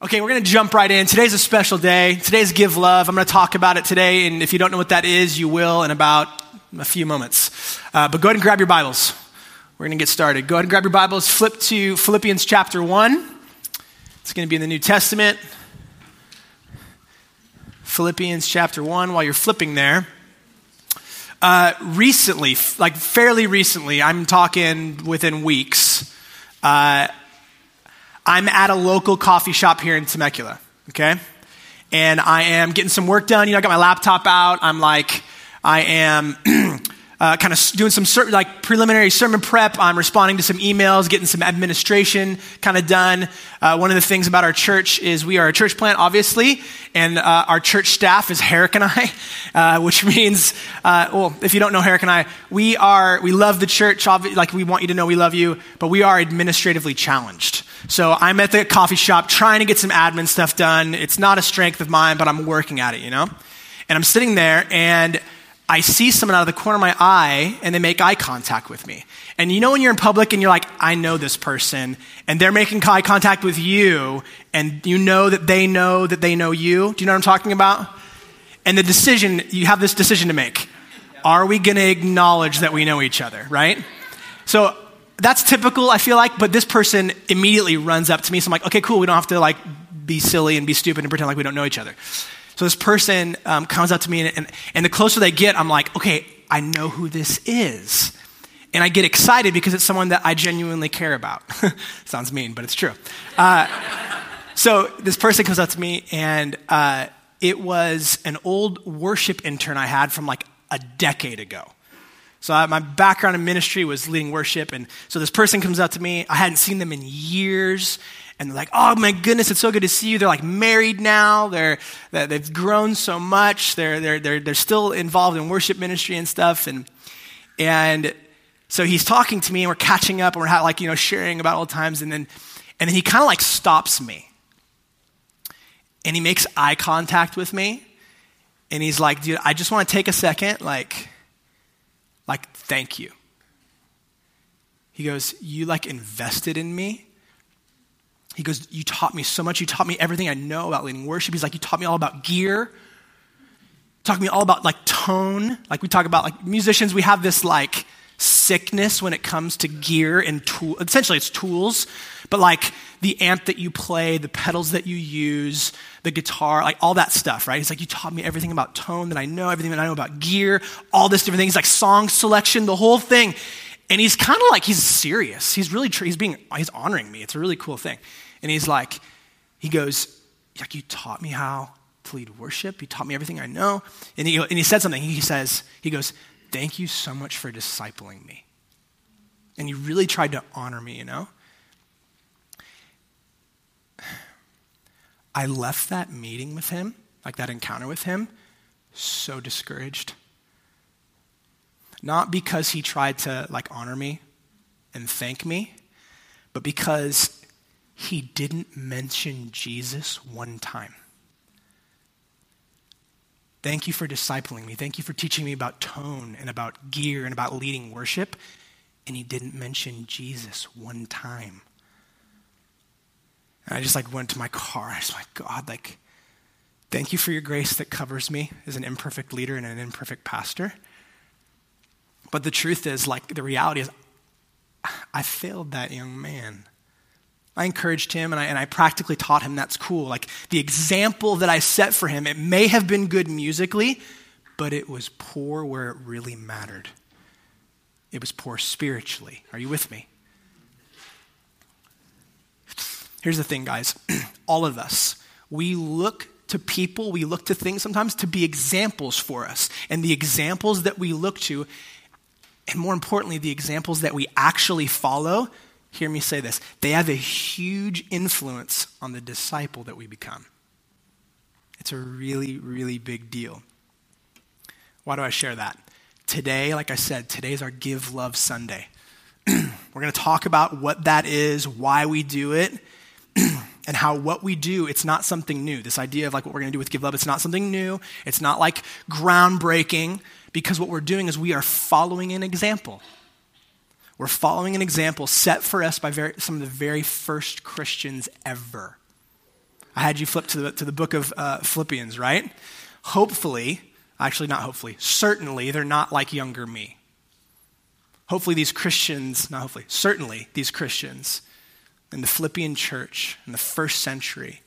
Okay, we're going to jump right in. Today's a special day. Today's Give Love. I'm going to talk about it today, and if you don't know what that is, you will in about a few moments. Uh, but go ahead and grab your Bibles. We're going to get started. Go ahead and grab your Bibles. Flip to Philippians chapter 1. It's going to be in the New Testament. Philippians chapter 1. While you're flipping there, uh, recently, like fairly recently, I'm talking within weeks. Uh, I'm at a local coffee shop here in Temecula, okay? And I am getting some work done. You know, I got my laptop out. I'm like, I am uh, kind of doing some ser- like preliminary sermon prep. I'm responding to some emails, getting some administration kind of done. Uh, one of the things about our church is we are a church plant, obviously, and uh, our church staff is Herrick and I, uh, which means, uh, well, if you don't know Herrick and I, we are we love the church. Like we want you to know we love you, but we are administratively challenged. So I'm at the coffee shop trying to get some admin stuff done. It's not a strength of mine, but I'm working at it, you know. And I'm sitting there and I see someone out of the corner of my eye and they make eye contact with me. And you know when you're in public and you're like, I know this person, and they're making eye contact with you, and you know that they know that they know you? Do you know what I'm talking about? And the decision, you have this decision to make. Are we going to acknowledge that we know each other, right? So that's typical, I feel like, but this person immediately runs up to me. So I'm like, okay, cool, we don't have to like be silly and be stupid and pretend like we don't know each other. So this person um, comes up to me, and, and, and the closer they get, I'm like, okay, I know who this is. And I get excited because it's someone that I genuinely care about. Sounds mean, but it's true. Uh, so this person comes up to me, and uh, it was an old worship intern I had from like a decade ago. So I, my background in ministry was leading worship, and so this person comes up to me. I hadn't seen them in years, and they're like, "Oh my goodness, it's so good to see you." They're like married now. They're they've grown so much. They're they're they're they're still involved in worship ministry and stuff, and and so he's talking to me, and we're catching up, and we're like you know sharing about old times, and then and then he kind of like stops me, and he makes eye contact with me, and he's like, "Dude, I just want to take a second, like." Like, thank you. He goes, You like invested in me? He goes, You taught me so much. You taught me everything I know about leading worship. He's like, You taught me all about gear. Taught me all about like tone. Like we talk about like musicians, we have this like sickness when it comes to gear and tool. Essentially, it's tools, but like the amp that you play, the pedals that you use, the guitar, like all that stuff, right? He's like, you taught me everything about tone that I know, everything that I know about gear, all this different things, like song selection, the whole thing. And he's kind of like, he's serious. He's really, he's being, he's honoring me. It's a really cool thing. And he's like, he goes, like, you taught me how to lead worship. You taught me everything I know. And he, and he said something. He says, he goes, Thank you so much for discipling me. And you really tried to honor me, you know? I left that meeting with him, like that encounter with him, so discouraged. Not because he tried to like honor me and thank me, but because he didn't mention Jesus one time. Thank you for discipling me. Thank you for teaching me about tone and about gear and about leading worship. And he didn't mention Jesus one time. And I just like went to my car. I was like, God, like, thank you for your grace that covers me as an imperfect leader and an imperfect pastor. But the truth is, like, the reality is, I failed that young man. I encouraged him and I, and I practically taught him that's cool. Like the example that I set for him, it may have been good musically, but it was poor where it really mattered. It was poor spiritually. Are you with me? Here's the thing, guys. All of us, we look to people, we look to things sometimes to be examples for us. And the examples that we look to, and more importantly, the examples that we actually follow, hear me say this, they have a huge influence on the disciple that we become. It's a really, really big deal. Why do I share that? Today, like I said, today's our Give Love Sunday. We're going to talk about what that is, why we do it, and how what we do, it's not something new. This idea of like what we're going to do with Give Love, it's not something new. It's not like groundbreaking because what we're doing is we are following an example. We're following an example set for us by very, some of the very first Christians ever. I had you flip to the, to the book of uh, Philippians, right? Hopefully, actually, not hopefully, certainly, they're not like younger me. Hopefully, these Christians, not hopefully, certainly, these Christians in the Philippian church in the first century,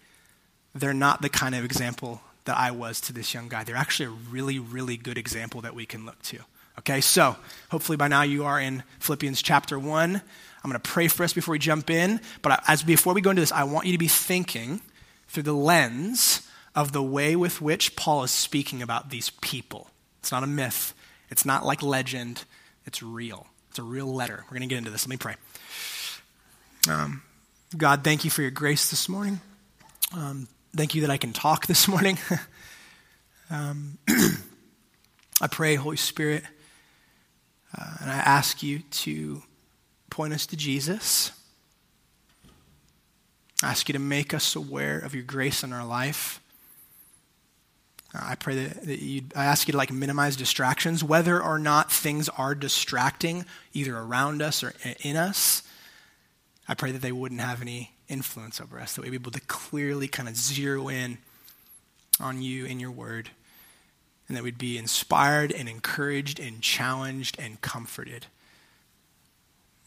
they're not the kind of example that I was to this young guy. They're actually a really, really good example that we can look to. Okay, so hopefully by now you are in Philippians chapter 1. I'm going to pray for us before we jump in. But as before we go into this, I want you to be thinking through the lens of the way with which Paul is speaking about these people. It's not a myth, it's not like legend, it's real. It's a real letter. We're going to get into this. Let me pray. Um, God, thank you for your grace this morning. Um, thank you that I can talk this morning. um, I pray, Holy Spirit, uh, and I ask you to point us to Jesus. I ask you to make us aware of your grace in our life. Uh, I pray that, that you, I ask you to like minimize distractions, whether or not things are distracting, either around us or in us. I pray that they wouldn't have any influence over us, that we'd be able to clearly kind of zero in on you and your word, and that we'd be inspired and encouraged and challenged and comforted.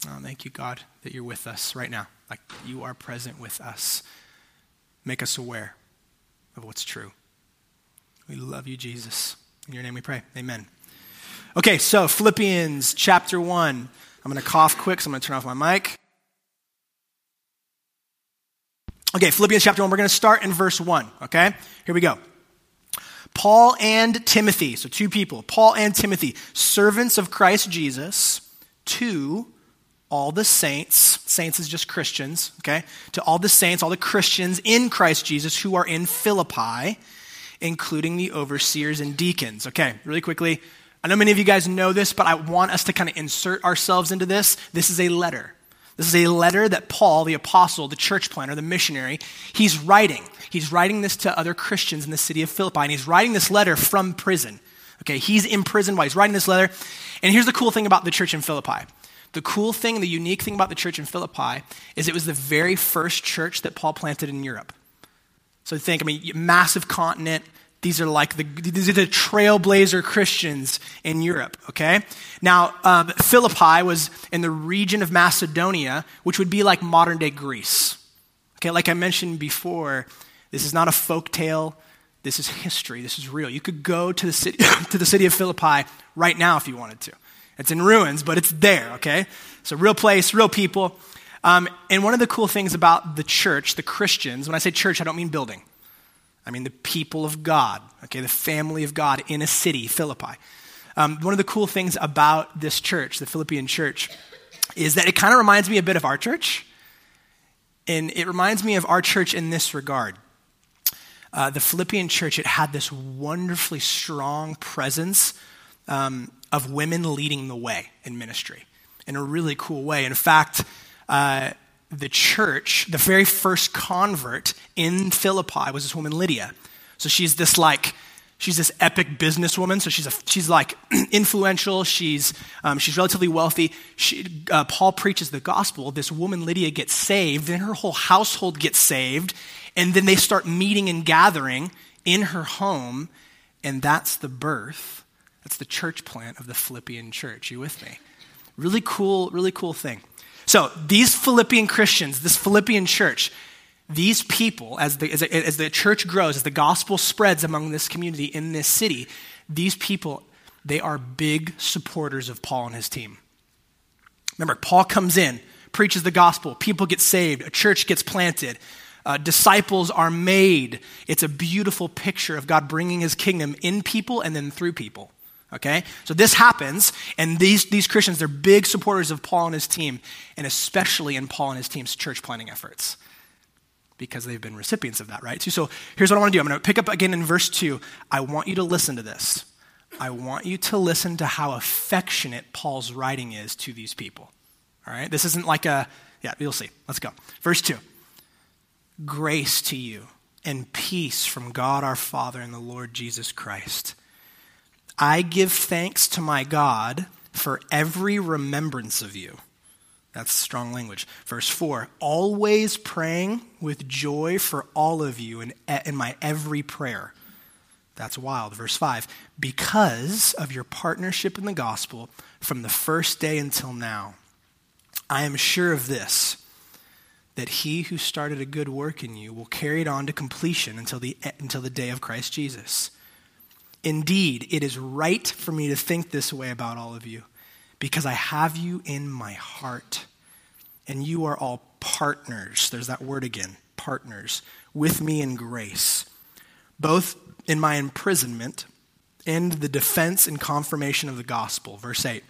Oh, thank you, God, that you're with us right now. Like you are present with us. Make us aware of what's true. We love you, Jesus. In your name we pray. Amen. Okay, so Philippians chapter 1. I'm going to cough quick, so I'm going to turn off my mic. Okay, Philippians chapter 1. We're going to start in verse 1. Okay, here we go. Paul and Timothy, so two people, Paul and Timothy, servants of Christ Jesus, to all the saints, saints is just Christians, okay? To all the saints, all the Christians in Christ Jesus who are in Philippi, including the overseers and deacons. Okay, really quickly. I know many of you guys know this, but I want us to kind of insert ourselves into this. This is a letter. This is a letter that Paul, the apostle, the church planter, the missionary, he's writing. He's writing this to other Christians in the city of Philippi, and he's writing this letter from prison. Okay, he's in prison while he's writing this letter. And here's the cool thing about the church in Philippi the cool thing, the unique thing about the church in Philippi is it was the very first church that Paul planted in Europe. So think, I mean, massive continent. These are like the, these are the trailblazer Christians in Europe, okay? Now, um, Philippi was in the region of Macedonia, which would be like modern day Greece. Okay, like I mentioned before, this is not a folk tale. This is history. This is real. You could go to the city, to the city of Philippi right now if you wanted to. It's in ruins, but it's there, okay? A real place, real people. Um, and one of the cool things about the church, the Christians, when I say church, I don't mean building. I mean the people of God, okay, the family of God in a city, Philippi. Um, one of the cool things about this church, the Philippian church, is that it kind of reminds me a bit of our church. And it reminds me of our church in this regard. Uh, the Philippian church, it had this wonderfully strong presence um, of women leading the way in ministry in a really cool way. In fact, uh, the church, the very first convert in Philippi was this woman, Lydia. So she's this like, she's this epic businesswoman. So she's, a, she's like influential. She's, um, she's relatively wealthy. She, uh, Paul preaches the gospel. This woman, Lydia, gets saved. Then her whole household gets saved. And then they start meeting and gathering in her home. And that's the birth that's the church plant of the Philippian church. You with me? Really cool, really cool thing. So these Philippian Christians, this Philippian church, these people, as the, as, the church grows, as the gospel spreads among this community in this city, these people, they are big supporters of Paul and his team. Remember, Paul comes in, preaches the gospel, people get saved, a church gets planted, uh, disciples are made. It's a beautiful picture of God bringing his kingdom in people and then through people. Okay? So this happens, and these, these Christians, they're big supporters of Paul and his team, and especially in Paul and his team's church planting efforts because they've been recipients of that, right? So here's what I want to do I'm going to pick up again in verse 2. I want you to listen to this. I want you to listen to how affectionate Paul's writing is to these people. All right? This isn't like a, yeah, you'll see. Let's go. Verse 2 Grace to you and peace from God our Father and the Lord Jesus Christ. I give thanks to my God for every remembrance of you. That's strong language. Verse 4 always praying with joy for all of you in, in my every prayer. That's wild. Verse 5 because of your partnership in the gospel from the first day until now, I am sure of this that he who started a good work in you will carry it on to completion until the, until the day of Christ Jesus. Indeed, it is right for me to think this way about all of you because I have you in my heart. And you are all partners. There's that word again partners with me in grace, both in my imprisonment and the defense and confirmation of the gospel. Verse 8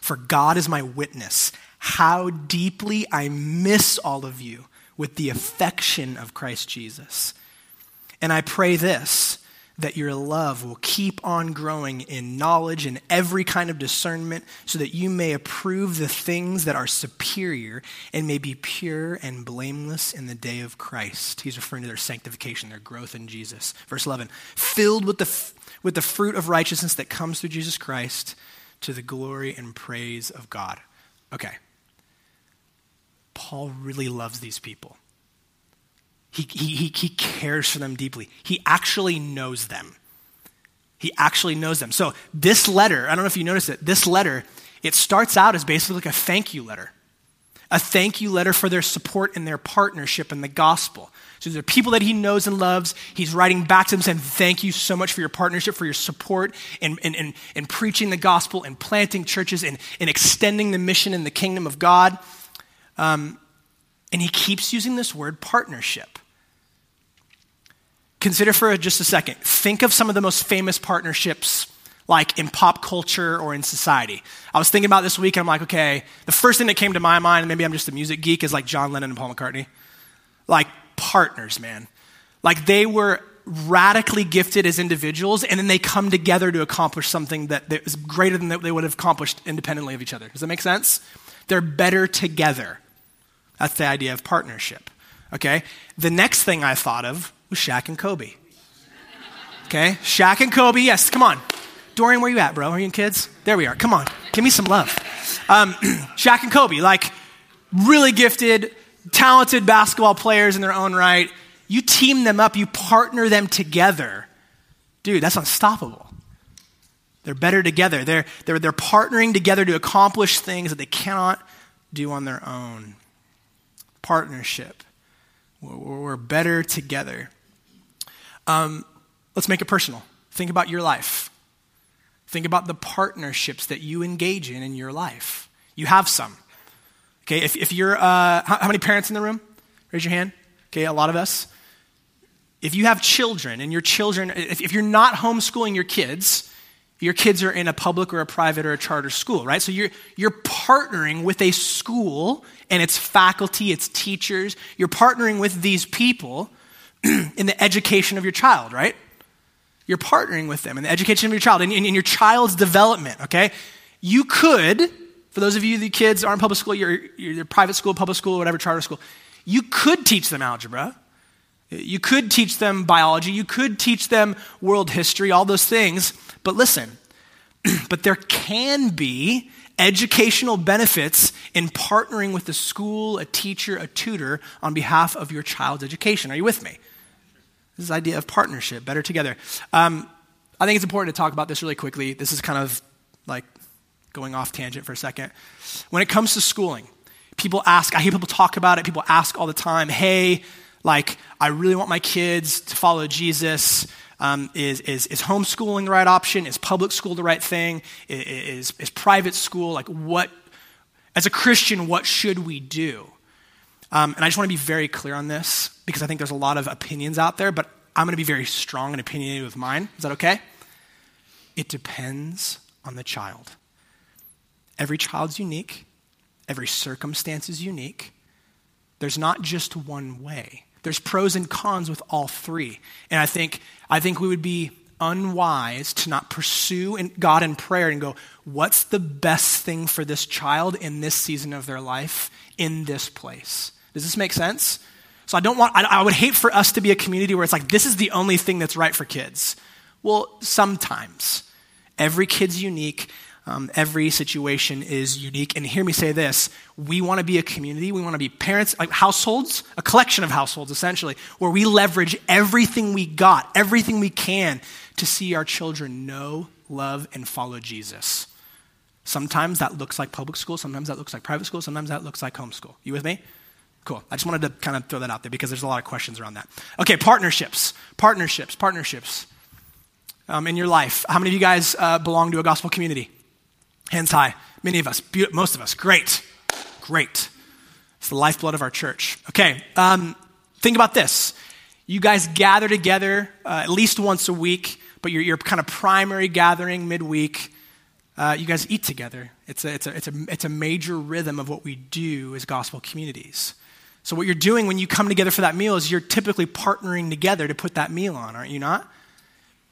For God is my witness, how deeply I miss all of you with the affection of Christ Jesus. And I pray this that your love will keep on growing in knowledge and every kind of discernment, so that you may approve the things that are superior and may be pure and blameless in the day of Christ. He's referring to their sanctification, their growth in Jesus. Verse 11 filled with the, with the fruit of righteousness that comes through Jesus Christ to the glory and praise of God. Okay. Paul really loves these people. He, he, he cares for them deeply. He actually knows them. He actually knows them. So, this letter, I don't know if you noticed it, this letter, it starts out as basically like a thank you letter. A thank you letter for their support and their partnership in the gospel. So, these are people that he knows and loves. He's writing back to them saying, Thank you so much for your partnership, for your support in, in, in, in preaching the gospel and planting churches and, and extending the mission in the kingdom of God. Um, and he keeps using this word partnership. Consider for just a second. Think of some of the most famous partnerships like in pop culture or in society. I was thinking about this week and I'm like, okay, the first thing that came to my mind, maybe I'm just a music geek, is like John Lennon and Paul McCartney. Like partners, man. Like they were radically gifted as individuals and then they come together to accomplish something that is greater than they would have accomplished independently of each other. Does that make sense? They're better together. That's the idea of partnership. Okay? The next thing I thought of was Shaq and Kobe. Okay? Shaq and Kobe, yes, come on. Dorian, where you at, bro? Are you in kids? There we are. Come on. Give me some love. Um, Shaq and Kobe, like really gifted, talented basketball players in their own right. You team them up, you partner them together. Dude, that's unstoppable. They're better together. They're, they're, they're partnering together to accomplish things that they cannot do on their own. Partnership. We're better together. Um, let's make it personal. Think about your life. Think about the partnerships that you engage in in your life. You have some. Okay, if, if you're, uh, how, how many parents in the room? Raise your hand. Okay, a lot of us. If you have children and your children, if, if you're not homeschooling your kids, your kids are in a public or a private or a charter school, right? So you're, you're partnering with a school and its faculty, its teachers. You're partnering with these people in the education of your child, right? You're partnering with them in the education of your child, in, in, in your child's development, okay? You could, for those of you, the kids are in public school, you're, you're private school, public school, whatever, charter school, you could teach them algebra. You could teach them biology. You could teach them world history, all those things. But listen, but there can be educational benefits in partnering with a school, a teacher, a tutor on behalf of your child's education. Are you with me? This idea of partnership, better together. Um, I think it's important to talk about this really quickly. This is kind of like going off tangent for a second. When it comes to schooling, people ask, I hear people talk about it, people ask all the time, hey, like, I really want my kids to follow Jesus. Um, is, is, is homeschooling the right option? Is public school the right thing? Is, is private school? Like, what, as a Christian, what should we do? Um, and I just want to be very clear on this because I think there's a lot of opinions out there, but I'm going to be very strong and opinionated with mine. Is that okay? It depends on the child. Every child's unique, every circumstance is unique. There's not just one way. There's pros and cons with all three. And I think, I think we would be unwise to not pursue God in prayer and go, what's the best thing for this child in this season of their life in this place? Does this make sense? So I don't want, I, I would hate for us to be a community where it's like, this is the only thing that's right for kids. Well, sometimes. Every kid's unique. Um, every situation is unique. And hear me say this we want to be a community, we want to be parents, like households, a collection of households essentially, where we leverage everything we got, everything we can to see our children know, love, and follow Jesus. Sometimes that looks like public school, sometimes that looks like private school, sometimes that looks like homeschool. You with me? Cool. I just wanted to kind of throw that out there because there's a lot of questions around that. Okay, partnerships. Partnerships. Partnerships. Um, in your life, how many of you guys uh, belong to a gospel community? Hands high. Many of us, most of us. Great. Great. It's the lifeblood of our church. Okay, um, think about this. You guys gather together uh, at least once a week, but your, your kind of primary gathering midweek, uh, you guys eat together. It's a, it's, a, it's, a, it's a major rhythm of what we do as gospel communities. So, what you're doing when you come together for that meal is you're typically partnering together to put that meal on, aren't you not?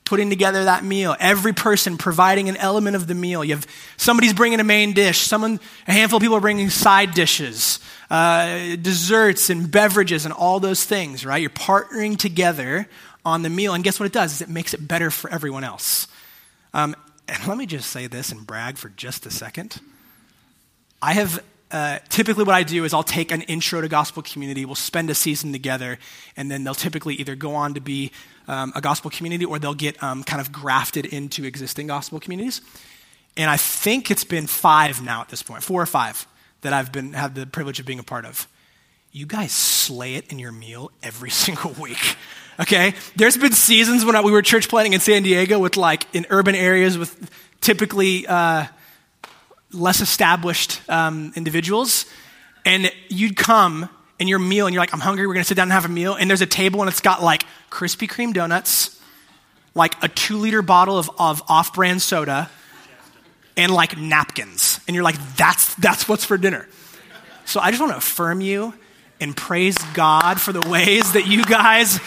putting together that meal, every person providing an element of the meal. You have somebody's bringing a main dish, someone, a handful of people are bringing side dishes, uh, desserts and beverages and all those things, right? You're partnering together on the meal, and guess what it does? Is it makes it better for everyone else. Um, and let me just say this and brag for just a second. I have uh, typically what I do is I'll take an intro to gospel community, we'll spend a season together, and then they'll typically either go on to be um, a gospel community or they'll get um, kind of grafted into existing gospel communities. And I think it's been five now at this point, four or five that I've been had the privilege of being a part of. You guys slay it in your meal every single week. Okay? There's been seasons when we were church planting in San Diego with like in urban areas with typically uh, less established um, individuals, and you'd come and your meal and you're like, I'm hungry, we're gonna sit down and have a meal, and there's a table and it's got like Krispy Kreme donuts, like a two liter bottle of, of off brand soda, and like napkins. And you're like, that's, that's what's for dinner. So I just wanna affirm you and praise God for the ways that you guys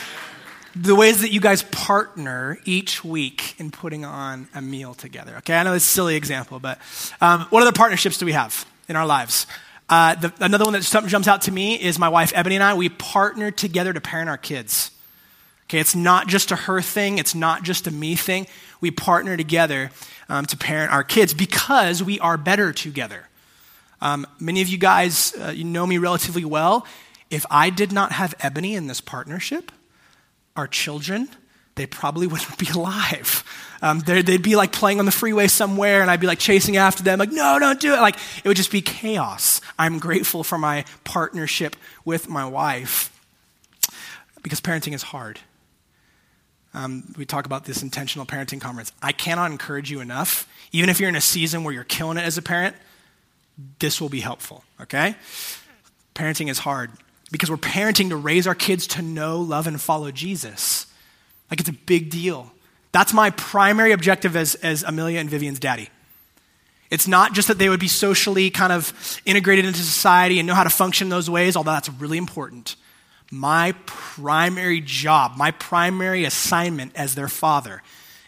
the ways that you guys partner each week in putting on a meal together. Okay, I know it's a silly example, but um, what other partnerships do we have in our lives? Uh, the, another one that jumps out to me is my wife Ebony and I. We partner together to parent our kids. Okay, it's not just a her thing, it's not just a me thing. We partner together um, to parent our kids because we are better together. Um, many of you guys, uh, you know me relatively well. If I did not have Ebony in this partnership, our children, they probably wouldn't be alive. Um, they'd be like playing on the freeway somewhere, and I'd be like chasing after them, like, no, don't do it. Like, it would just be chaos. I'm grateful for my partnership with my wife because parenting is hard. Um, we talk about this intentional parenting conference. I cannot encourage you enough, even if you're in a season where you're killing it as a parent, this will be helpful, okay? Parenting is hard because we're parenting to raise our kids to know, love, and follow Jesus. Like it's a big deal. That's my primary objective as, as Amelia and Vivian's daddy. It's not just that they would be socially kind of integrated into society and know how to function those ways, although that's really important. My primary job, my primary assignment as their father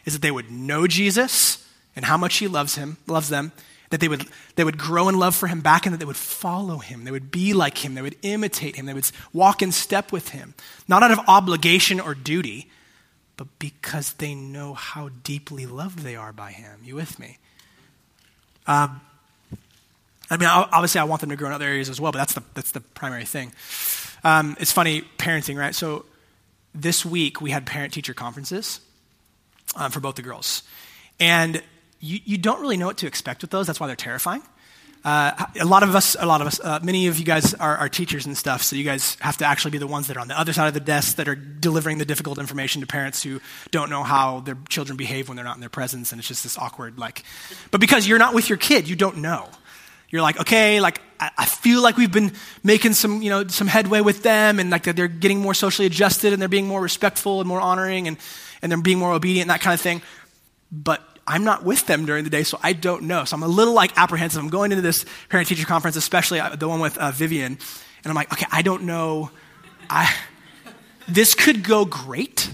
is that they would know Jesus and how much he loves him, loves them, that they would, they would grow in love for him back and that they would follow him. They would be like him. They would imitate him. They would walk in step with him. Not out of obligation or duty, but because they know how deeply loved they are by him. You with me? Um, I mean, obviously, I want them to grow in other areas as well, but that's the, that's the primary thing. Um, it's funny, parenting, right? So this week we had parent teacher conferences um, for both the girls. And you, you don't really know what to expect with those. That's why they're terrifying. Uh, a lot of us, a lot of us, uh, many of you guys are, are, teachers and stuff, so you guys have to actually be the ones that are on the other side of the desk that are delivering the difficult information to parents who don't know how their children behave when they're not in their presence, and it's just this awkward, like. But because you're not with your kid, you don't know. You're like, okay, like I, feel like we've been making some, you know, some headway with them, and like they're getting more socially adjusted, and they're being more respectful and more honoring, and and they're being more obedient, and that kind of thing. But I'm not with them during the day, so I don't know. So I'm a little like apprehensive. I'm going into this parent teacher conference, especially uh, the one with uh, Vivian, and I'm like, okay, I don't know. I, this could go great,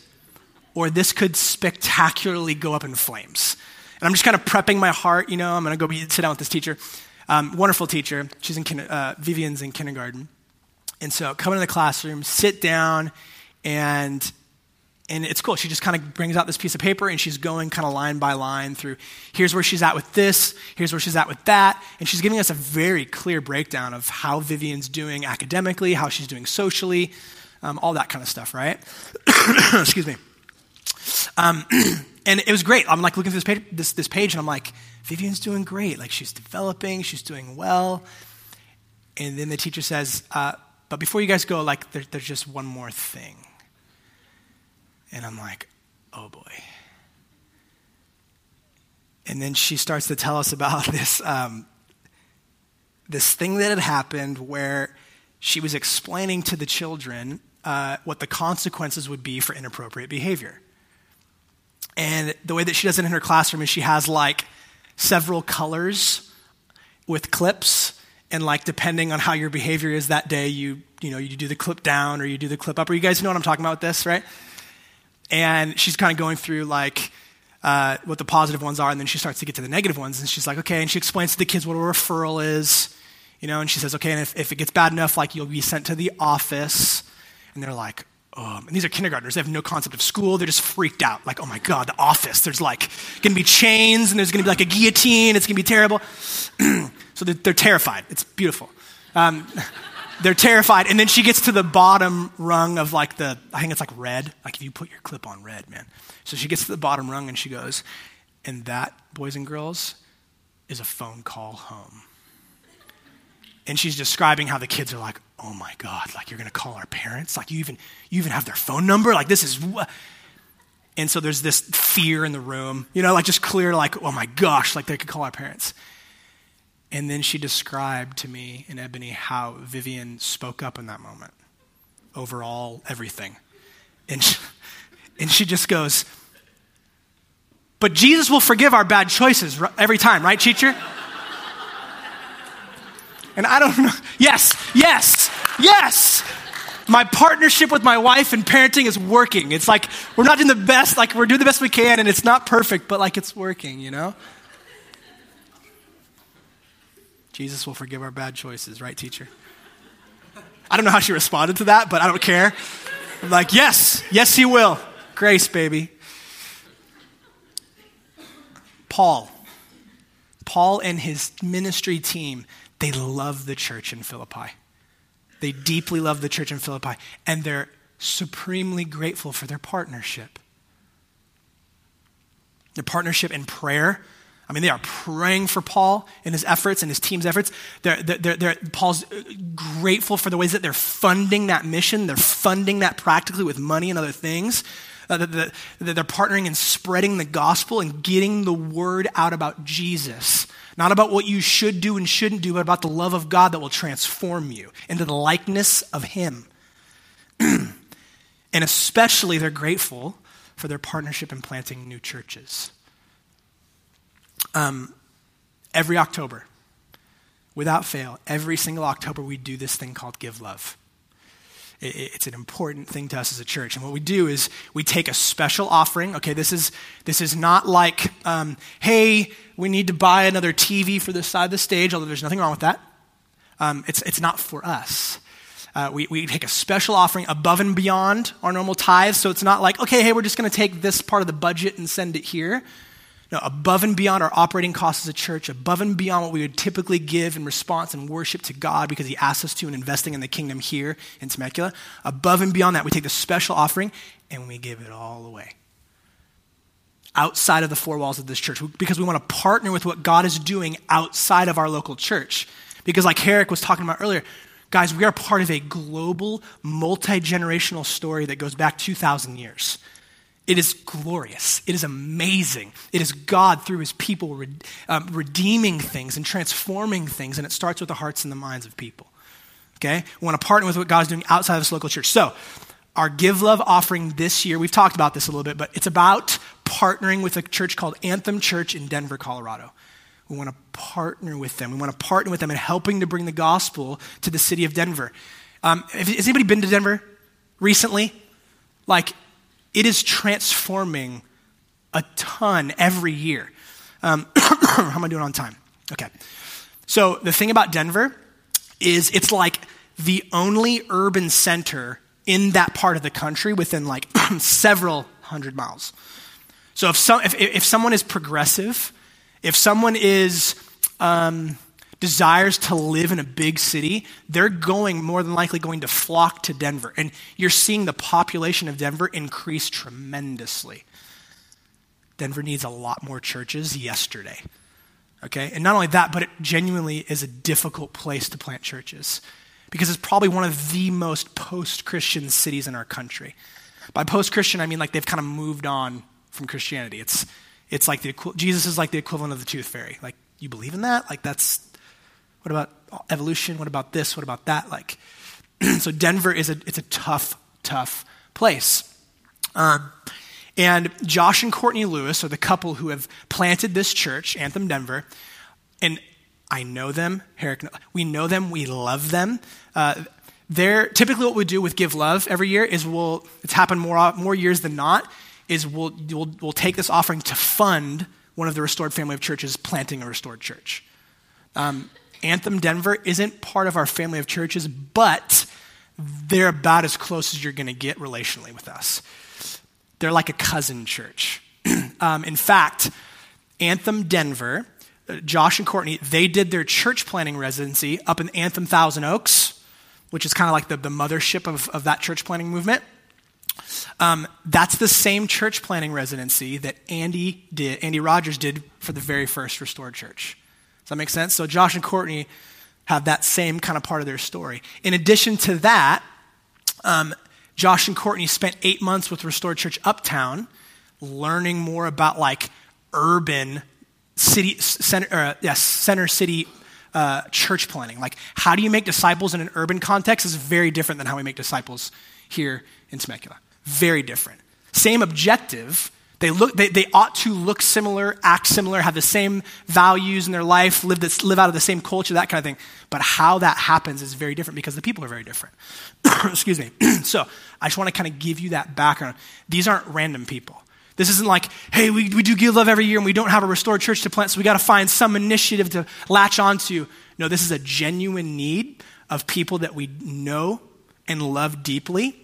or this could spectacularly go up in flames. And I'm just kind of prepping my heart. You know, I'm going to go be, sit down with this teacher, um, wonderful teacher. She's in uh, Vivian's in kindergarten, and so come into the classroom, sit down, and and it's cool. She just kind of brings out this piece of paper and she's going kind of line by line through here's where she's at with this, here's where she's at with that. And she's giving us a very clear breakdown of how Vivian's doing academically, how she's doing socially, um, all that kind of stuff, right? Excuse me. Um, and it was great. I'm like looking through this page, this, this page and I'm like, Vivian's doing great. Like she's developing, she's doing well. And then the teacher says, uh, but before you guys go, like there, there's just one more thing. And I'm like, oh boy. And then she starts to tell us about this, um, this thing that had happened where she was explaining to the children uh, what the consequences would be for inappropriate behavior. And the way that she does it in her classroom is she has like several colors with clips and like depending on how your behavior is that day you you know you do the clip down or you do the clip up or you guys know what i'm talking about with this right and she's kind of going through like uh, what the positive ones are, and then she starts to get to the negative ones, and she's like, okay, and she explains to the kids what a referral is, you know, and she says, okay, and if, if it gets bad enough, like you'll be sent to the office, and they're like, um, and these are kindergartners. They have no concept of school. They're just freaked out. Like, oh my God, the office. There's like going to be chains and there's going to be like a guillotine. It's going to be terrible. so they're, they're, terrified. It's beautiful. Um, they're terrified. And then she gets to the bottom rung of like the, I think it's like red. Like if you put your clip on red, man. So she gets to the bottom rung and she goes, and that, boys and girls, is a phone call home. And she's describing how the kids are like, oh my God, like you're going to call our parents? Like you even, you even have their phone number? Like this is what? And so there's this fear in the room, you know, like just clear, like, oh my gosh, like they could call our parents. And then she described to me in Ebony how Vivian spoke up in that moment over all everything. And she, and she just goes, But Jesus will forgive our bad choices every time, right, teacher? And I don't know. Yes, yes, yes. My partnership with my wife and parenting is working. It's like we're not doing the best, like we're doing the best we can, and it's not perfect, but like it's working, you know? Jesus will forgive our bad choices, right, teacher? I don't know how she responded to that, but I don't care. I'm like, yes, yes, he will. Grace, baby. Paul. Paul and his ministry team, they love the church in Philippi. They deeply love the church in Philippi, and they're supremely grateful for their partnership. Their partnership in prayer, I mean, they are praying for Paul and his efforts and his team's efforts. They're, they're, they're, Paul's grateful for the ways that they're funding that mission. They're funding that practically with money and other things. Uh, that, that, they're partnering in spreading the gospel and getting the word out about Jesus. Not about what you should do and shouldn't do, but about the love of God that will transform you into the likeness of Him. and especially, they're grateful for their partnership in planting new churches. Um, every October, without fail, every single October, we do this thing called Give Love. it's an important thing to us as a church. And what we do is we take a special offering. Okay, this is, this is not like, um, hey, we need to buy another TV for this side of the stage, although there's nothing wrong with that. Um, it's, it's not for us. Uh, we, we take a special offering above and beyond our normal tithes. So it's not like, okay, hey, we're just going to take this part of the budget and send it here. No, above and beyond our operating costs as a church, above and beyond what we would typically give in response and worship to God because He asks us to in investing in the kingdom here in Temecula, above and beyond that, we take the special offering and we give it all away. Outside of the four walls of this church, because we want to partner with what God is doing outside of our local church. Because, like Herrick was talking about earlier, guys, we are part of a global, multi generational story that goes back 2,000 years. It is glorious. It is amazing. It is God through his people re- um, redeeming things and transforming things, and it starts with the hearts and the minds of people. Okay? We want to partner with what God's doing outside of this local church. So, our Give Love offering this year, we've talked about this a little bit, but it's about partnering with a church called Anthem Church in Denver, Colorado. We want to partner with them. We want to partner with them in helping to bring the gospel to the city of Denver. Um, has anybody been to Denver recently? Like, it is transforming a ton every year. Um, how am I doing on time? Okay. So the thing about Denver is it's like the only urban center in that part of the country within like several hundred miles. So if, some, if, if someone is progressive, if someone is um, desires to live in a big city, they're going more than likely going to flock to Denver. And you're seeing the population of Denver increase tremendously. Denver needs a lot more churches yesterday. Okay? And not only that, but it genuinely is a difficult place to plant churches because it's probably one of the most post Christian cities in our country. By post Christian, I mean like they've kind of moved on from Christianity. It's, it's like the, Jesus is like the equivalent of the tooth fairy. Like, you believe in that? Like, that's, what about evolution? What about this? What about that? Like, so Denver is a, it's a tough, tough place. Um, and Josh and Courtney Lewis are the couple who have planted this church, Anthem Denver. And I know them. Herrick, we know them. We love them. Uh, they're, typically, what we do with Give Love every year is we'll, it's happened more, more years than not, is we'll, we'll, we'll take this offering to fund one of the restored family of churches planting a restored church. Um, Anthem Denver isn't part of our family of churches, but they're about as close as you're going to get relationally with us. They're like a cousin church. um, in fact, Anthem Denver, uh, Josh and Courtney, they did their church planting residency up in Anthem Thousand Oaks, which is kind of like the, the mothership of, of that church planting movement. Um, that's the same church planting residency that Andy did, Andy Rogers did for the very first restored church. Does that make sense? So Josh and Courtney have that same kind of part of their story. In addition to that, um, Josh and Courtney spent eight months with Restored Church Uptown, learning more about like urban city center, uh, yes, center city uh, church planting. Like, how do you make disciples in an urban context is very different than how we make disciples here in Temecula. Very different. Same objective, they, look, they, they ought to look similar, act similar, have the same values in their life, live, this, live out of the same culture, that kind of thing. But how that happens is very different because the people are very different. Excuse me. so I just want to kind of give you that background. These aren't random people. This isn't like, hey, we, we do give love every year and we don't have a restored church to plant, so we got to find some initiative to latch onto. No, this is a genuine need of people that we know and love deeply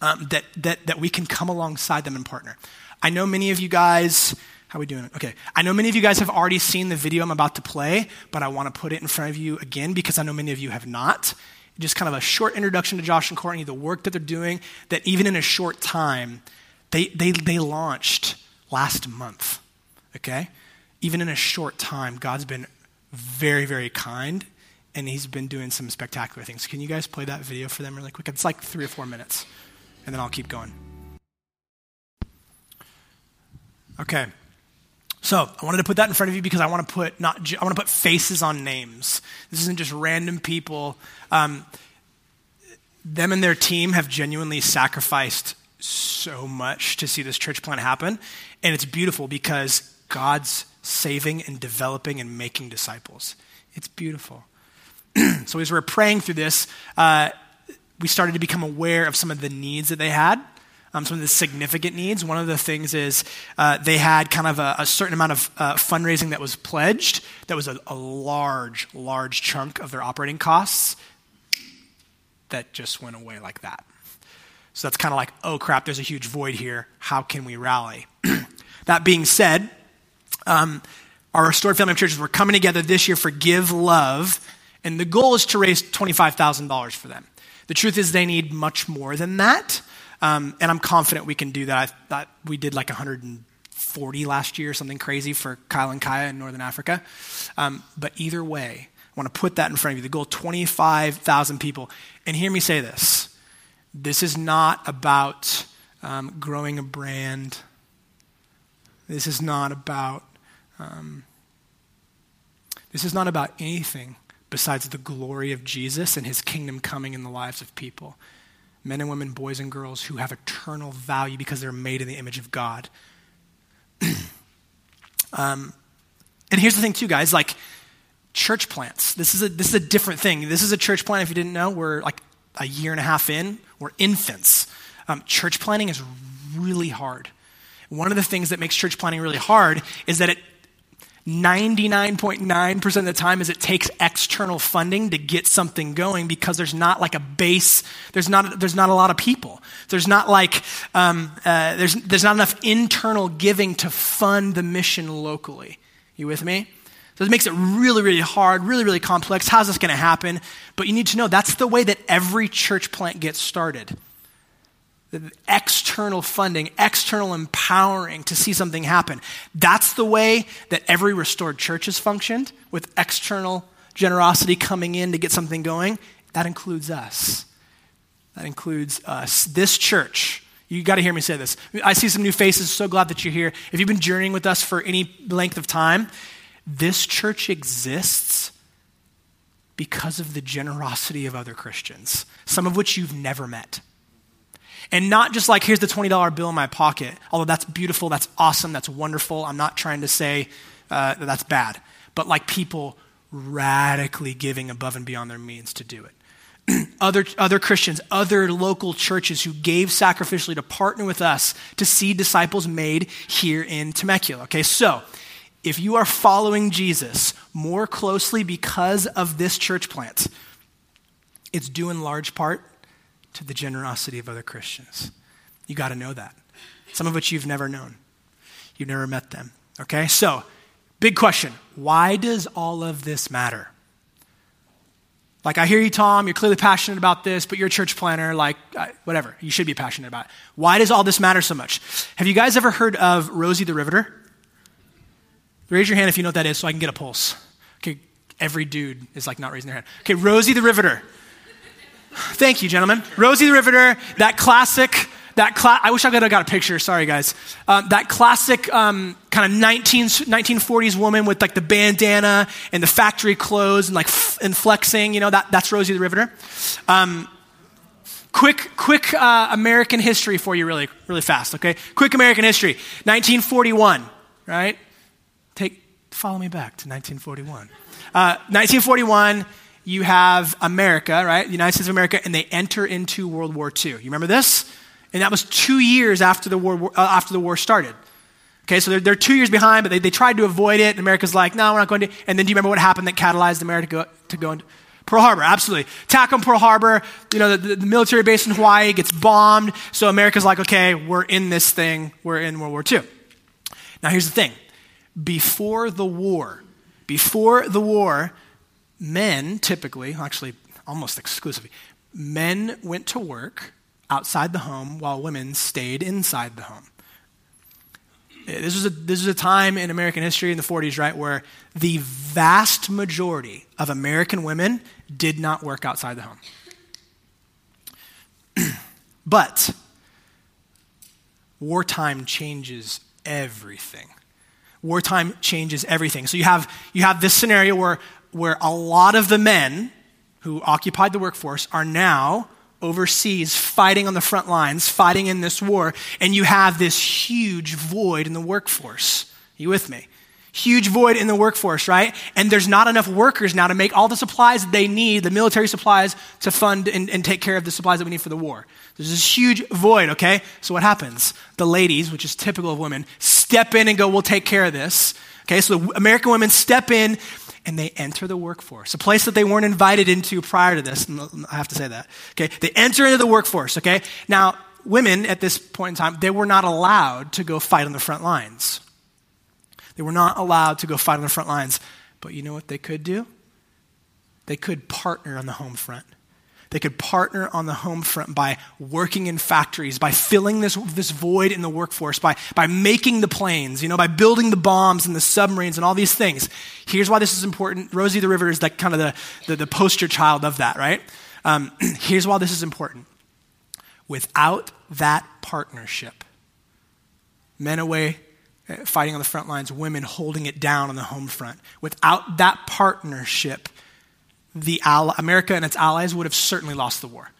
um, that, that, that we can come alongside them and partner. I know many of you guys, how are we doing? Okay. I know many of you guys have already seen the video I'm about to play, but I want to put it in front of you again because I know many of you have not. Just kind of a short introduction to Josh and Courtney, the work that they're doing, that even in a short time, they, they, they launched last month. Okay? Even in a short time, God's been very, very kind, and He's been doing some spectacular things. Can you guys play that video for them really quick? It's like three or four minutes, and then I'll keep going. Okay. So I wanted to put that in front of you because I want to put not I want to put faces on names. This isn't just random people. Um, them and their team have genuinely sacrificed so much to see this church plan happen, and it's beautiful because God's saving and developing and making disciples. It's beautiful. so as we're praying through this, uh, we started to become aware of some of the needs that they had um, some of the significant needs. One of the things is uh, they had kind of a, a certain amount of uh, fundraising that was pledged, that was a, a large, large chunk of their operating costs that just went away like that. So that's kind of like, oh crap, there's a huge void here. How can we rally? that being said, um, our restored family of churches were coming together this year for Give Love, and the goal is to raise $25,000 for them. The truth is, they need much more than that. Um, and I'm confident we can do that. I thought we did like 140 last year, something crazy for Kyle and Kaya in Northern Africa. Um, but either way, I want to put that in front of you. The goal 25,000 people. And hear me say this this is not about um, growing a brand, this is not about. Um, this is not about anything besides the glory of Jesus and his kingdom coming in the lives of people men and women, boys and girls who have eternal value because they're made in the image of God. um, and here's the thing, too, guys like church plants. This is, a, this is a different thing. This is a church plant, if you didn't know. We're like a year and a half in, we're infants. Um, church planting is really hard. One of the things that makes church planting really hard is that it 99.9% of the time is it takes external funding to get something going because there's not like a base there's not there's not a lot of people. There's not like um, uh, there's there's not enough internal giving to fund the mission locally. You with me? So it makes it really really hard really really complex. How's this going to happen? But you need to know that's the way that every church plant gets started external funding, external empowering to see something happen. That's the way that every restored church has functioned, with external generosity coming in to get something going. That includes us. That includes us. This church, you got to hear me say this. I see some new faces, so glad that you're here. If you've been journeying with us for any length of time, this church exists because of the generosity of other Christians, some of which you've never met. And not just like, here's the $20 bill in my pocket, although that's beautiful, that's awesome, that's wonderful. I'm not trying to say uh, that that's bad, but like people radically giving above and beyond their means to do it. other, other Christians, other local churches who gave sacrificially to partner with us to see disciples made here in Temecula. Okay, so if you are following Jesus more closely because of this church plant, it's due in large part to the generosity of other Christians. You got to know that. Some of which you've never known. You've never met them. Okay? So, big question. Why does all of this matter? Like, I hear you, Tom, you're clearly passionate about this, but you're a church planter, like, whatever, you should be passionate about it. Why does all this matter so much? Have you guys ever heard of Rosie the Riveter? Raise your hand if you know what that is so I can get a pulse. Okay, every dude is like not raising their hand. Okay, Rosie the Riveter. Thank you, gentlemen. Rosie the Riveter, that classic, that cla- I wish I could have got a picture. Sorry, guys. Um, that classic um, kind of 19, 1940s woman with like the bandana and the factory clothes and like f- and flexing. You know that that's Rosie the Riveter. Um, quick, quick uh, American history for you, really, really fast. Okay, quick American history. 1941, right? Take follow me back to 1941. Uh, 1941 you have America, right? The United States of America, and they enter into World War II. You remember this? And that was two years after the war, uh, after the war started. Okay, so they're, they're two years behind, but they, they tried to avoid it. And America's like, no, we're not going to. And then do you remember what happened that catalyzed America to go, to go into Pearl Harbor? Absolutely. Attack on Pearl Harbor. You know, the, the military base in Hawaii gets bombed. So America's like, okay, we're in this thing. We're in World War II. Now, here's the thing. Before the war, before the war, men typically, actually almost exclusively, men went to work outside the home while women stayed inside the home. Eh, this was, a, this was a time in American history in the 40s, right, where the vast majority of American women did not work outside the home. but wartime changes everything. Wartime changes everything. So you have, you have this scenario where where a lot of the men who occupied the workforce are now overseas fighting on the front lines, fighting in this war, and you have this huge void in the workforce. Are you with me? Huge void in the workforce, right? And there's not enough workers now to make all the supplies that they need, the military supplies, to fund and, and take care of the supplies that we need for the war. There's this huge void, okay? So what happens? The ladies, which is typical of women, step in and go, we'll take care of this. Okay, so the American women step in and they enter the workforce, a place that they weren't invited into prior to this. I have to say that. Okay, they enter into the workforce. Okay, now women at this point in time, they were not allowed to go fight on the front lines. They were not allowed to go fight on the front lines. But you know what they could do? They could partner on the home front. They could partner on the home front by working in factories, by filling this, this void in the workforce, by, by making the planes, you know, by building the bombs and the submarines and all these things. Here's why this is important. Rosie the Riveter is like kind of the, the, the poster child of that, right? Um, here's why this is important. Without that partnership, men away uh, fighting on the front lines, women holding it down on the home front. Without that partnership, the America and its allies would have certainly lost the war.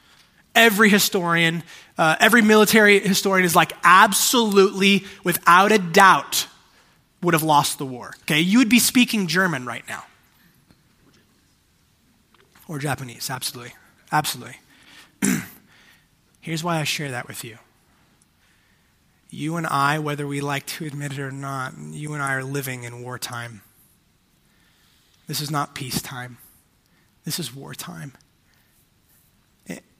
Every historian, uh, every military historian is like, absolutely, without a doubt, would have lost the war. Okay, you would be speaking German right now. Or Japanese, absolutely. Absolutely. Here's why I share that with you. You and I, whether we like to admit it or not, you and I are living in wartime This is not peacetime. This is wartime.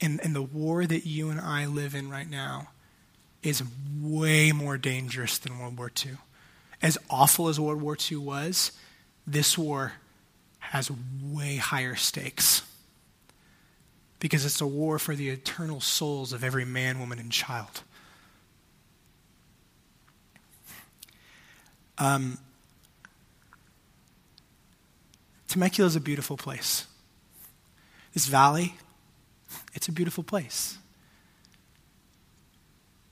And, and the war that you and I live in right now is way more dangerous than World War II. As awful as World War II was, this war has way higher stakes because it's a war for the eternal souls of every man, woman, and child. Um, Temecula is a beautiful place. This valley, it's a beautiful place.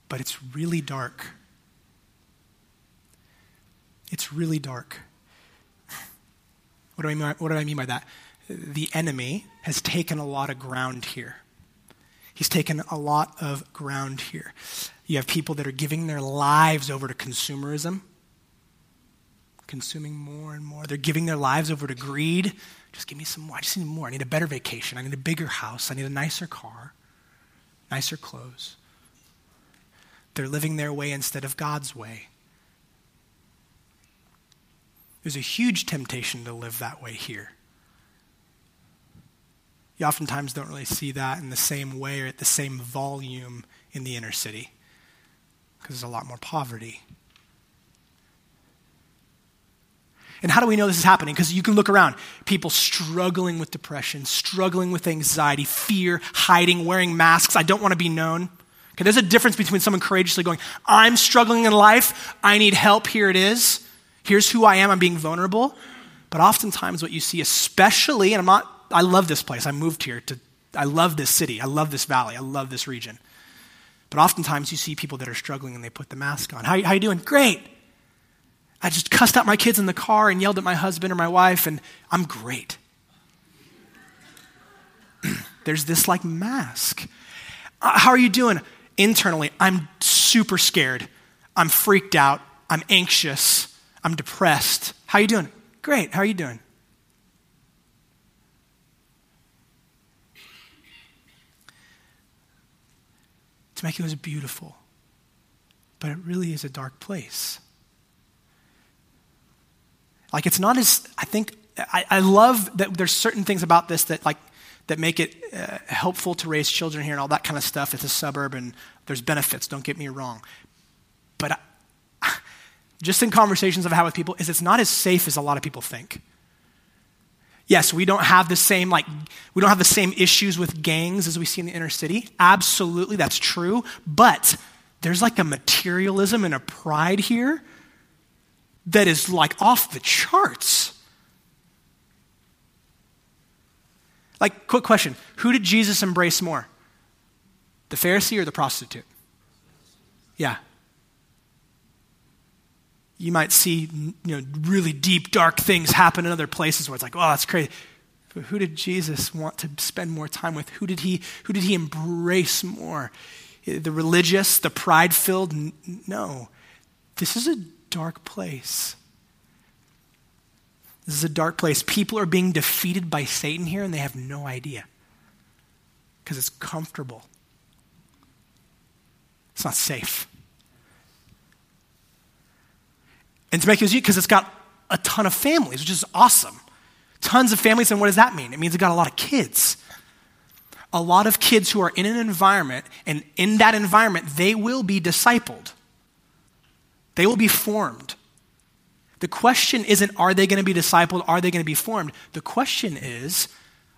But it's really dark. It's really dark. What do I mean, what do I mean by that? The enemy has taken a lot of ground here. He's taken a lot of ground here. You have people that are giving their lives over to consumerism consuming more and more. They're giving their lives over to greed. Just give me some more. I just need more. I need a better vacation. I need a bigger house. I need a nicer car, nicer clothes. They're living their way instead of God's way. There's a huge temptation to live that way here. You oftentimes don't really see that in the same way or at the same volume in the inner city because there's a lot more poverty. And how do we know this is happening? Because you can look around. People struggling with depression, struggling with anxiety, fear, hiding, wearing masks. I don't want to be known. Okay, there's a difference between someone courageously going, I'm struggling in life. I need help. Here it is. Here's who I am. I'm being vulnerable. But oftentimes, what you see, especially, and I'm not, I love this place. I moved here to, I love this city. I love this valley. I love this region. But oftentimes, you see people that are struggling and they put the mask on. How, how you doing? Great. I just cussed out my kids in the car and yelled at my husband or my wife, and I'm great. There's this like mask. Uh, how are you doing? Internally, I'm super scared. I'm freaked out. I'm anxious. I'm depressed. How are you doing? Great. How are you doing? Temecula is beautiful, but it really is a dark place. Like it's not as, I think, I, I love that there's certain things about this that like, that make it uh, helpful to raise children here and all that kind of stuff. It's a suburb and there's benefits, don't get me wrong. But I, just in conversations I've had with people, is it's not as safe as a lot of people think. Yes, we don't have the same like we don't have the same issues with gangs as we see in the inner city. Absolutely, that's true. But there's like a materialism and a pride here that is like off the charts. Like, quick question Who did Jesus embrace more? The Pharisee or the prostitute? Yeah. You might see you know, really deep, dark things happen in other places where it's like, oh, that's crazy. But who did Jesus want to spend more time with? Who did he, who did he embrace more? The religious, the pride filled? No. This is a dark place. This is a dark place. People are being defeated by Satan here and they have no idea because it's comfortable. It's not safe. And to make it easy, because it's got a ton of families, which is awesome. Tons of families, and what does that mean? It means it's got a lot of kids. A lot of kids who are in an environment, and in that environment, they will be discipled. They will be formed. The question isn't, are they going to be discipled? Are they going to be formed? The question is,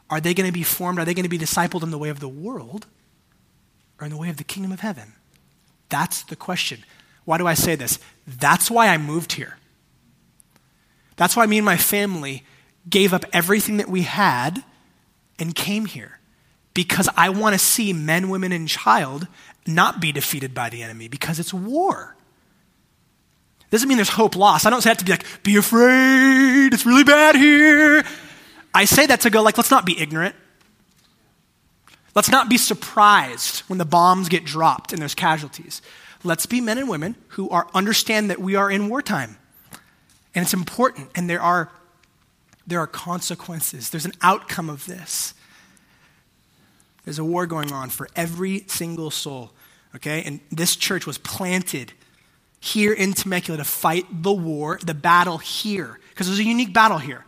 are they going to be formed? Are they going to be discipled in the way of the world or in the way of the kingdom of heaven? That's the question. Why do I say this? That's why I moved here. That's why me and my family gave up everything that we had and came here. Because I want to see men, women, and child not be defeated by the enemy because it's war. Doesn't mean there's hope lost. I don't say that to be like, be afraid, it's really bad here. I say that to go like, let's not be ignorant. Let's not be surprised when the bombs get dropped and there's casualties. Let's be men and women who are understand that we are in wartime. And it's important and there are there are consequences. There's an outcome of this. There's a war going on for every single soul, okay? And this church was planted here in Temecula to fight the war, the battle here, because there's a unique battle here.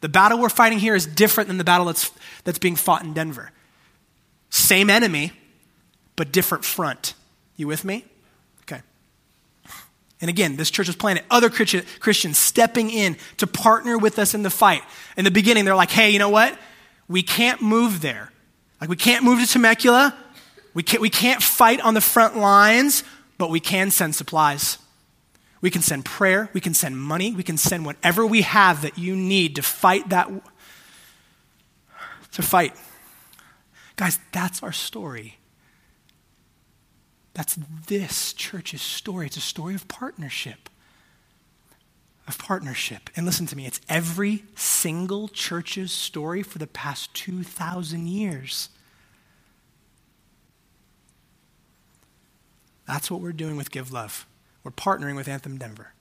The battle we're fighting here is different than the battle that's, that's being fought in Denver. Same enemy, but different front. You with me? Okay. And again, this church was planted. Other Christians stepping in to partner with us in the fight. In the beginning, they're like, hey, you know what? We can't move there. Like, we can't move to Temecula. We can't, we can't fight on the front lines, but we can send supplies. We can send prayer. We can send money. We can send whatever we have that you need to fight that, to fight. Guys, that's our story. That's this church's story. It's a story of partnership. Of partnership. And listen to me, it's every single church's story for the past 2,000 years. That's what we're doing with Give Love. We're partnering with Anthem Denver.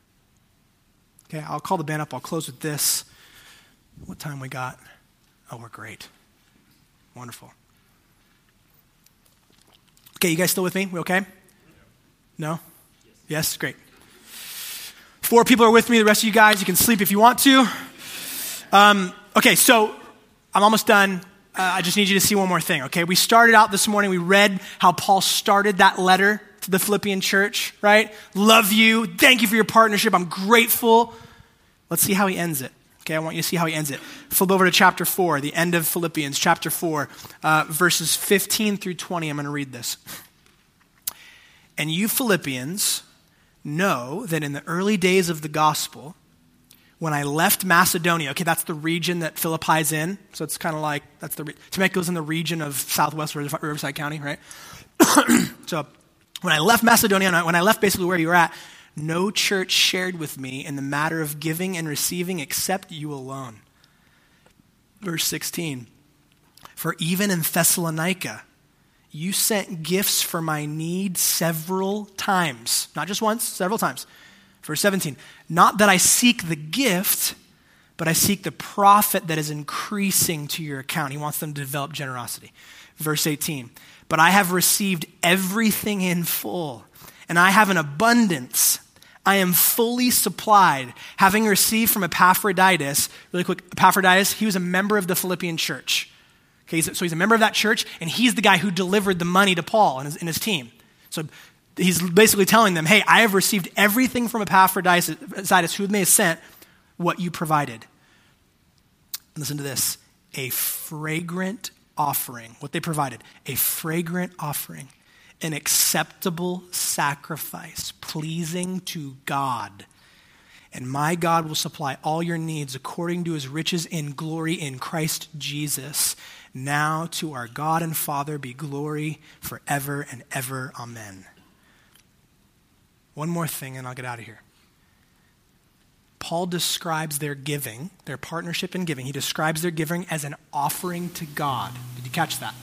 Okay, I'll call the band up. I'll close with this. What time we got? Oh, we're great. Wonderful. Okay, you guys still with me? We okay? No? Yes, great. Four people are with me. The rest of you guys, you can sleep if you want to. Um, okay, so I'm almost done. Uh, I just need you to see one more thing, okay? We started out this morning, we read how Paul started that letter to the Philippian church, right? Love you. Thank you for your partnership. I'm grateful. Let's see how he ends it. Okay, I want you to see how he ends it. Flip over to chapter 4, the end of Philippians, chapter 4, uh, verses 15 through 20. I'm going to read this. And you Philippians know that in the early days of the gospel, when I left Macedonia, okay, that's the region that Philippi's in. So it's kind of like, that's the, Temecula's in the region of southwest Riverside County, right? so when I left Macedonia, when I left basically where you were at, no church shared with me in the matter of giving and receiving except you alone. Verse 16 For even in Thessalonica, you sent gifts for my need several times. Not just once, several times. Verse 17 Not that I seek the gift, but I seek the profit that is increasing to your account. He wants them to develop generosity. Verse 18 But I have received everything in full, and I have an abundance I am fully supplied, having received from Epaphroditus, really quick, Epaphroditus, he was a member of the Philippian church. Okay, so he's a member of that church, and he's the guy who delivered the money to Paul and his, and his team. So he's basically telling them, hey, I have received everything from Epaphroditus, who may have sent what you provided. Listen to this a fragrant offering, what they provided, a fragrant offering an acceptable sacrifice, pleasing to God. And my God will supply all your needs according to his riches in glory in Christ Jesus. Now to our God and Father be glory forever and ever. Amen. One more thing, and I'll get out of here. Paul describes their giving, their partnership in giving, he describes their giving as an offering to God. Did you catch that?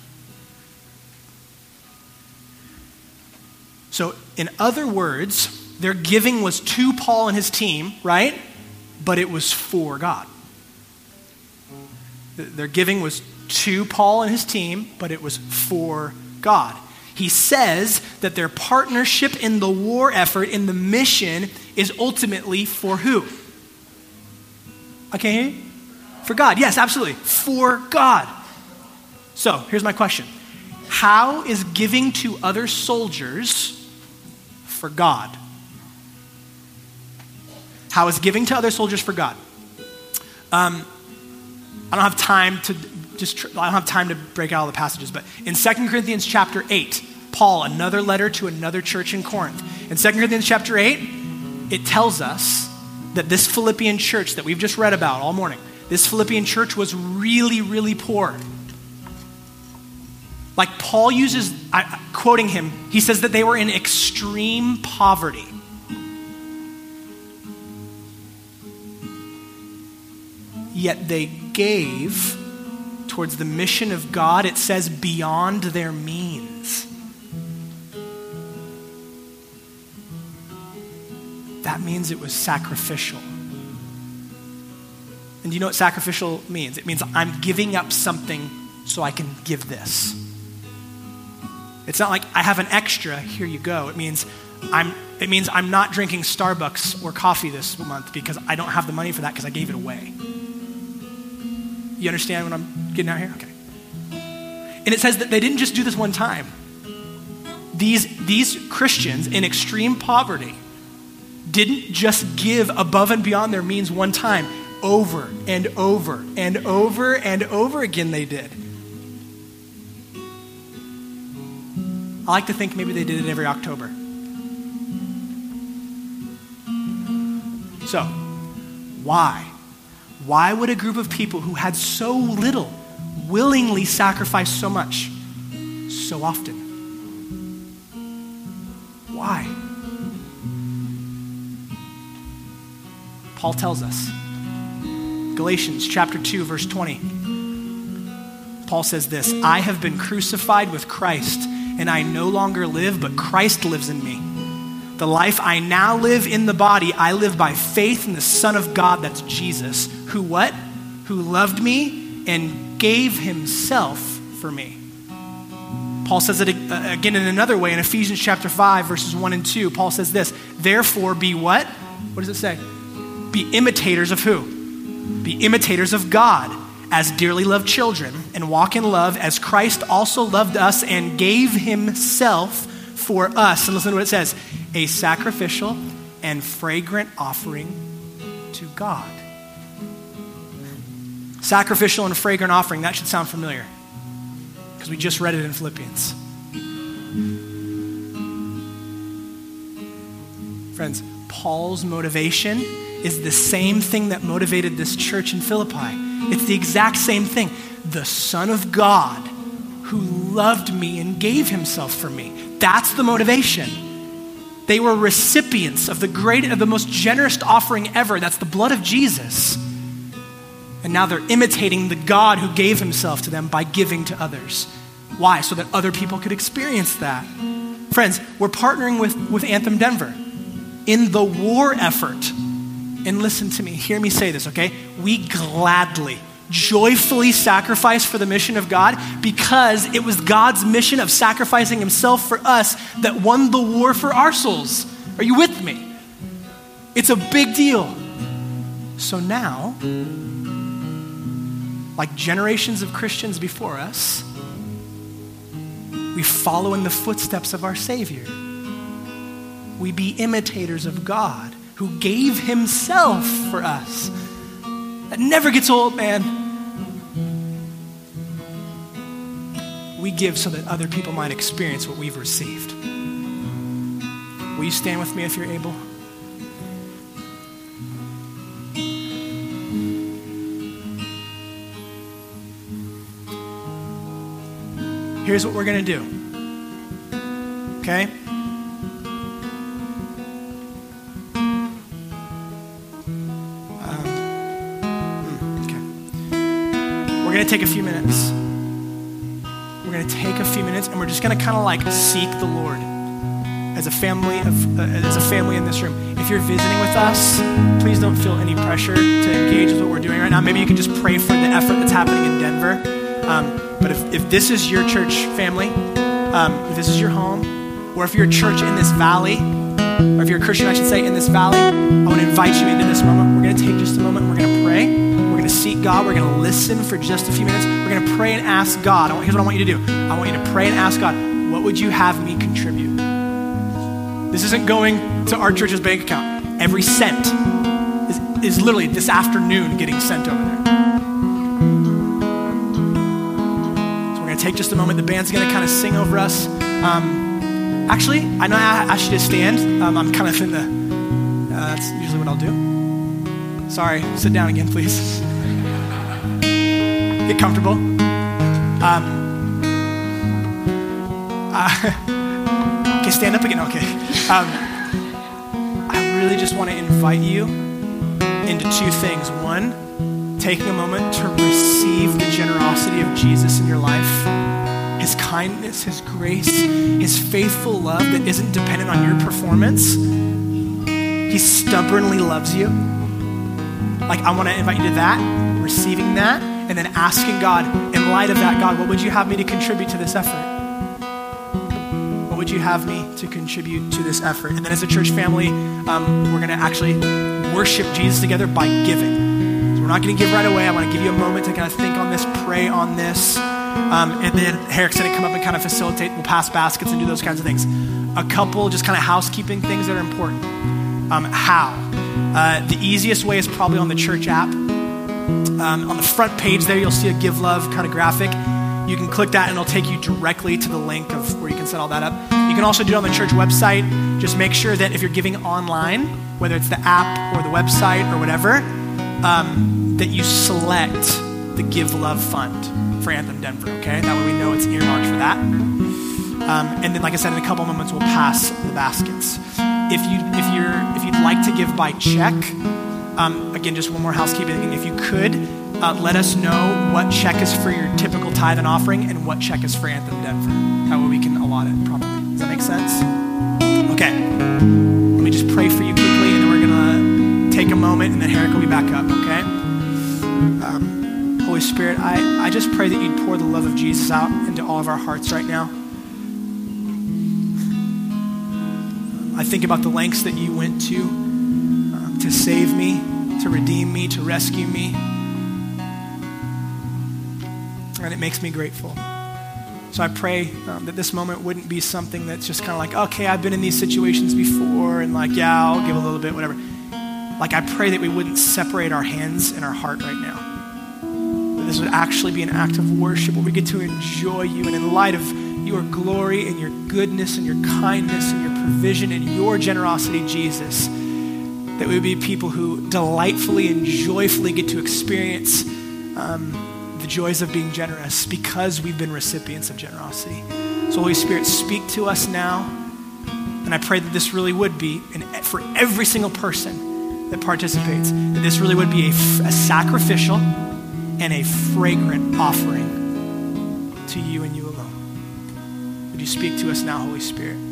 So, in other words, their giving was to Paul and his team, right? But it was for God. Their giving was to Paul and his team, but it was for God. He says that their partnership in the war effort, in the mission, is ultimately for who? Okay, for God. Yes, absolutely. For God. So here's my question How is giving to other soldiers for God. How is giving to other soldiers for God? Um, I don't have time to just, I don't have time to break out all the passages, but in 2 Corinthians chapter 8, Paul, another letter to another church in Corinth. In 2 Corinthians chapter 8, it tells us that this Philippian church that we've just read about all morning, this Philippian church was really, really poor. Like Paul uses, I, quoting him, he says that they were in extreme poverty. Yet they gave towards the mission of God, it says, beyond their means. That means it was sacrificial. And you know what sacrificial means? It means I'm giving up something so I can give this. It's not like I have an extra, here you go. It means I'm it means I'm not drinking Starbucks or coffee this month because I don't have the money for that because I gave it away. You understand what I'm getting out here? Okay. And it says that they didn't just do this one time. These, these Christians in extreme poverty didn't just give above and beyond their means one time. Over and over and over and over again, they did. I like to think maybe they did it every October. So, why? Why would a group of people who had so little willingly sacrifice so much so often? Why? Paul tells us. Galatians chapter 2 verse 20. Paul says this, I have been crucified with Christ, and I no longer live, but Christ lives in me. The life I now live in the body, I live by faith in the Son of God, that's Jesus, who what? Who loved me and gave himself for me. Paul says it uh, again in another way in Ephesians chapter 5, verses 1 and 2. Paul says this, therefore be what? What does it say? Be imitators of who? Be imitators of God as dearly loved children and walk in love as Christ also loved us and gave himself for us. And listen to what it says a sacrificial and fragrant offering to God. Sacrificial and fragrant offering, that should sound familiar because we just read it in Philippians. Friends, Paul's motivation is the same thing that motivated this church in Philippi. It's the exact same thing. The Son of God who loved me and gave himself for me. That's the motivation. They were recipients of the great of the most generous offering ever. That's the blood of Jesus. And now they're imitating the God who gave himself to them by giving to others. Why? So that other people could experience that. Friends, we're partnering with, with Anthem Denver in the war effort. And listen to me, hear me say this, okay? We gladly joyfully sacrifice for the mission of God because it was God's mission of sacrificing himself for us that won the war for our souls. Are you with me? It's a big deal. So now, like generations of Christians before us, we follow in the footsteps of our Savior. We be imitators of God who gave himself for us. That never gets old, man. we give so that other people might experience what we've received. Will you stand with me if you're able? Here's what we're going to do. Okay? Take a few minutes we're going to take a few minutes and we're just going to kind of like seek the Lord as a family of uh, as a family in this room. If you're visiting with us, please don't feel any pressure to engage with what we're doing right now. Maybe you can just pray for the effort that's happening in Denver. Um, but if, if this is your church family, um, if this is your home, or if you're a church in this valley, or if you're a Christian, I should say, in this valley, I want to invite you into this moment. We're going to take just a moment. We're going to pray seek God. We're going to listen for just a few minutes. We're going to pray and ask God. Here's what I want you to do I want you to pray and ask God, what would you have me contribute? This isn't going to our church's bank account. Every cent is, is literally this afternoon getting sent over there. So we're going to take just a moment. The band's going to kind of sing over us. Um, actually, I know I you to stand. Um, I'm kind of in the, uh, that's usually what I'll do. Sorry, sit down again, please. Get comfortable. Um, uh, okay, stand up again. Okay. Um, I really just want to invite you into two things. One, taking a moment to receive the generosity of Jesus in your life, his kindness, his grace, his faithful love that isn't dependent on your performance. He stubbornly loves you. Like, I want to invite you to that, receiving that and then asking God, in light of that, God, what would you have me to contribute to this effort? What would you have me to contribute to this effort? And then as a church family, um, we're going to actually worship Jesus together by giving. So we're not going to give right away. I want to give you a moment to kind of think on this, pray on this. Um, and then Eric's going to come up and kind of facilitate. We'll pass baskets and do those kinds of things. A couple just kind of housekeeping things that are important. Um, how? Uh, the easiest way is probably on the church app. Um, on the front page there, you'll see a Give Love kind of graphic. You can click that and it'll take you directly to the link of where you can set all that up. You can also do it on the church website. Just make sure that if you're giving online, whether it's the app or the website or whatever, um, that you select the Give Love Fund for Anthem Denver, okay? That way we know it's earmarked for that. Um, and then, like I said, in a couple moments, we'll pass the baskets. If, you, if, you're, if you'd like to give by check, um, again, just one more housekeeping thing. If you could, uh, let us know what check is for your typical tithe and offering and what check is for Anthem Denver. That way we can allot it properly. Does that make sense? Okay. Let me just pray for you quickly, and then we're going to take a moment, and then Eric will be back up, okay? Um, Holy Spirit, I, I just pray that you'd pour the love of Jesus out into all of our hearts right now. I think about the lengths that you went to to save me, to redeem me, to rescue me. And it makes me grateful. So I pray um, that this moment wouldn't be something that's just kind of like, okay, I've been in these situations before, and like, yeah, I'll give a little bit, whatever. Like, I pray that we wouldn't separate our hands and our heart right now. That this would actually be an act of worship where we get to enjoy you. And in light of your glory and your goodness and your kindness and your provision and your generosity, Jesus, that we would be people who delightfully and joyfully get to experience um, the joys of being generous because we've been recipients of generosity. So, Holy Spirit, speak to us now. And I pray that this really would be, and for every single person that participates, that this really would be a, a sacrificial and a fragrant offering to you and you alone. Would you speak to us now, Holy Spirit?